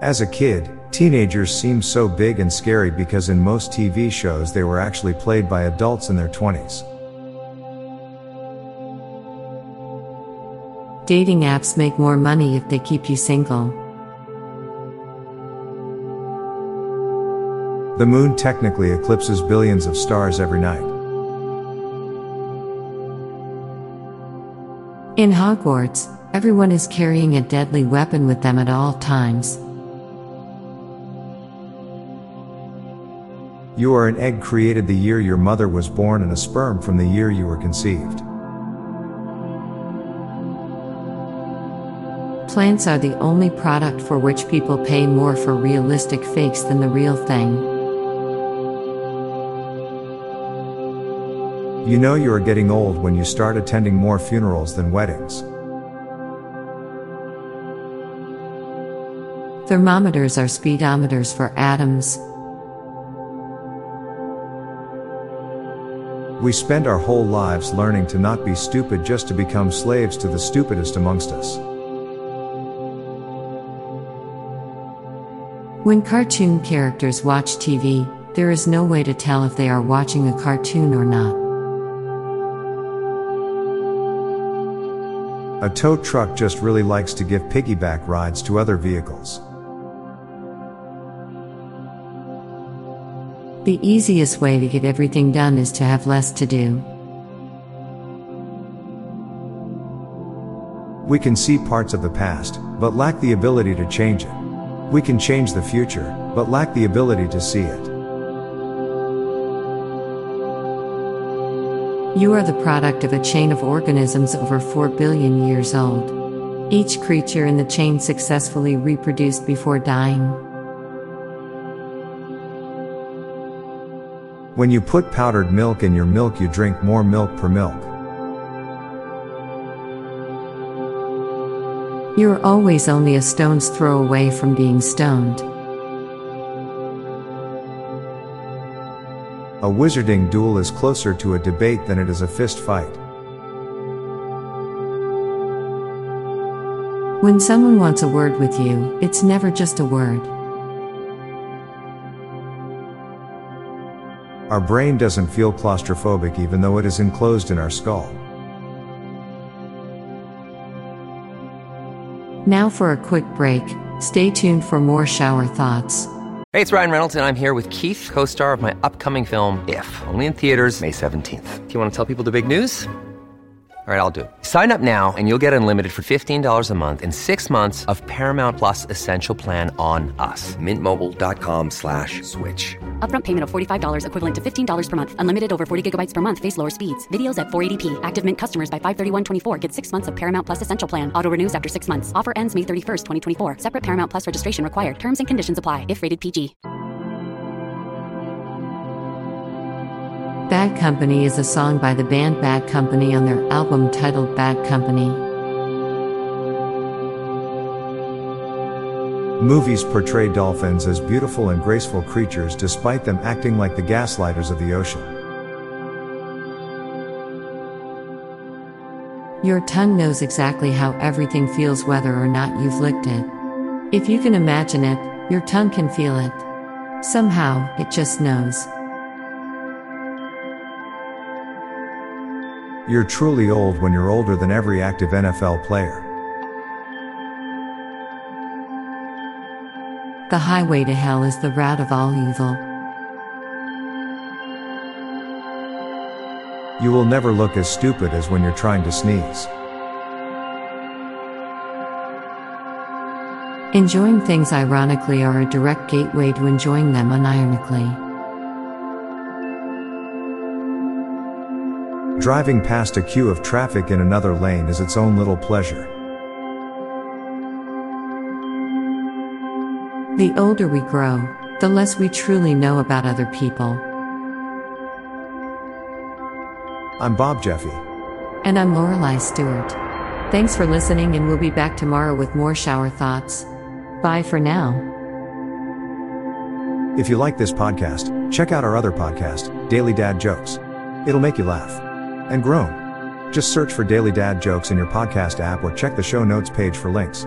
As a kid, teenagers seemed so big and scary because in most TV shows they were actually played by adults in their 20s. Dating apps make more money if they keep you single. The moon technically eclipses billions of stars every night. In Hogwarts, everyone is carrying a deadly weapon with them at all times. You are an egg created the year your mother was born and a sperm from the year you were conceived. Plants are the only product for which people pay more for realistic fakes than the real thing. You know you are getting old when you start attending more funerals than weddings. Thermometers are speedometers for atoms. We spend our whole lives learning to not be stupid just to become slaves to the stupidest amongst us. When cartoon characters watch TV, there is no way to tell if they are watching a cartoon or not. A tow truck just really likes to give piggyback rides to other vehicles. The easiest way to get everything done is to have less to do. We can see parts of the past, but lack the ability to change it. We can change the future, but lack the ability to see it. You are the product of a chain of organisms over 4 billion years old. Each creature in the chain successfully reproduced before dying. When you put powdered milk in your milk, you drink more milk per milk. You're always only a stone's throw away from being stoned. A wizarding duel is closer to a debate than it is a fist fight. When someone wants a word with you, it's never just a word. Our brain doesn't feel claustrophobic even though it is enclosed in our skull. Now for a quick break. Stay tuned for more shower thoughts. Hey, it's Ryan Reynolds, and I'm here with Keith, co star of my upcoming film, If, only in theaters, May 17th. Do you want to tell people the big news? All right, I'll do it. Sign up now and you'll get unlimited for $15 a month in six months of Paramount Plus Essential Plan on us. Mintmobile.com slash switch. Upfront payment of $45 equivalent to $15 per month. Unlimited over 40 gigabytes per month. Face lower speeds. Videos at 480p. Active Mint customers by 531.24 get six months of Paramount Plus Essential Plan. Auto renews after six months. Offer ends May 31st, 2024. Separate Paramount Plus registration required. Terms and conditions apply if rated PG. Bad Company is a song by the band Bad Company on their album titled Bad Company. Movies portray dolphins as beautiful and graceful creatures despite them acting like the gaslighters of the ocean. Your tongue knows exactly how everything feels whether or not you've licked it. If you can imagine it, your tongue can feel it. Somehow, it just knows. You're truly old when you're older than every active NFL player. The highway to hell is the route of all evil. You will never look as stupid as when you're trying to sneeze. Enjoying things ironically are a direct gateway to enjoying them unironically. Driving past a queue of traffic in another lane is its own little pleasure. The older we grow, the less we truly know about other people. I'm Bob Jeffy. And I'm Lorelei Stewart. Thanks for listening, and we'll be back tomorrow with more shower thoughts. Bye for now. If you like this podcast, check out our other podcast, Daily Dad Jokes. It'll make you laugh and groan. Just search for Daily Dad Jokes in your podcast app or check the show notes page for links.